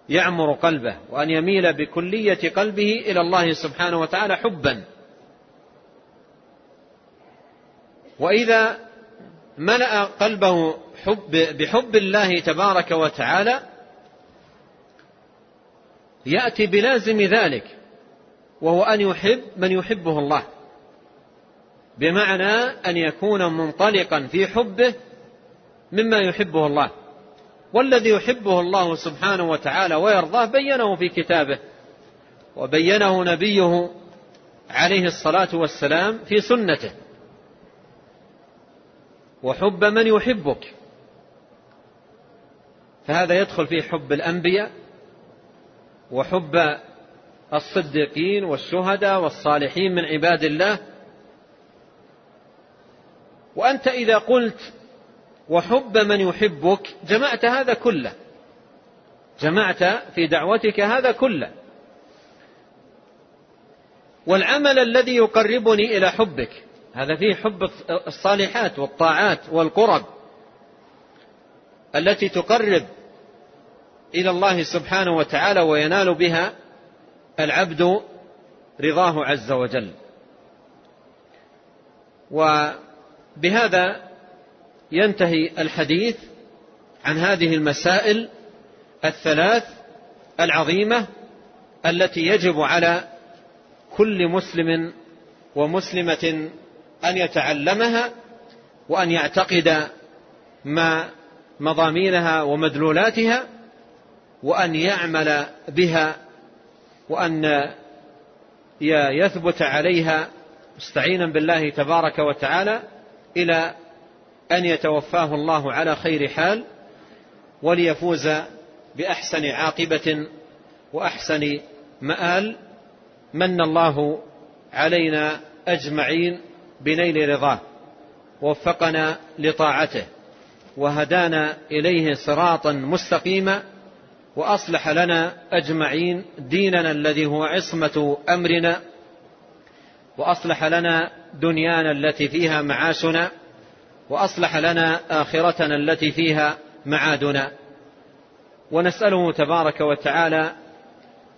يعمر قلبه وأن يميل بكلية قلبه إلى الله سبحانه وتعالى حبا. وإذا ملأ قلبه حب بحب الله تبارك وتعالى يأتي بلازم ذلك وهو أن يحب من يحبه الله. بمعنى أن يكون منطلقا في حبه مما يحبه الله. والذي يحبه الله سبحانه وتعالى ويرضاه بينه في كتابه وبينه نبيه عليه الصلاة والسلام في سنته. وحب من يحبك. فهذا يدخل في حب الأنبياء وحب الصديقين والشهداء والصالحين من عباد الله. وأنت إذا قلت وحب من يحبك جمعت هذا كله. جمعت في دعوتك هذا كله. والعمل الذي يقربني إلى حبك هذا فيه حب الصالحات والطاعات والقرب التي تقرب إلى الله سبحانه وتعالى وينال بها العبد رضاه عز وجل. وبهذا ينتهي الحديث عن هذه المسائل الثلاث العظيمة التي يجب على كل مسلم ومسلمة أن يتعلمها وأن يعتقد ما مضامينها ومدلولاتها وأن يعمل بها وأن يثبت عليها مستعينا بالله تبارك وتعالى إلى أن يتوفاه الله على خير حال وليفوز بأحسن عاقبة وأحسن مآل من الله علينا أجمعين بنيل رضاه ووفقنا لطاعته وهدانا إليه صراطا مستقيما وأصلح لنا أجمعين ديننا الذي هو عصمة أمرنا وأصلح لنا دنيانا التي فيها معاشنا وأصلح لنا آخرتنا التي فيها معادنا. ونسأله تبارك وتعالى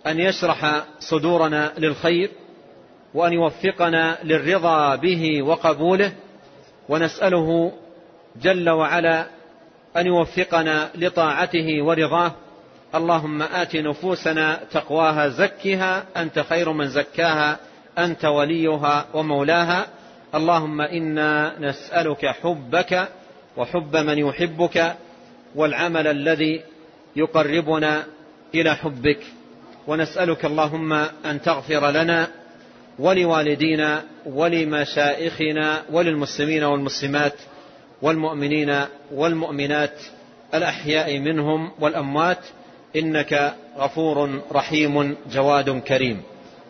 أن يشرح صدورنا للخير وأن يوفقنا للرضا به وقبوله ونسأله جل وعلا أن يوفقنا لطاعته ورضاه اللهم آت نفوسنا تقواها زكها أنت خير من زكاها أنت وليها ومولاها. اللهم إنا نسألك حبك وحب من يحبك والعمل الذي يقربنا إلى حبك. ونسألك اللهم أن تغفر لنا ولوالدينا ولمشائخنا وللمسلمين والمسلمات والمؤمنين والمؤمنات الأحياء منهم والأموات. إنك غفور رحيم جواد كريم.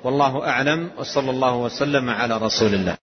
والله أعلم وصلى الله وسلم على رسول الله.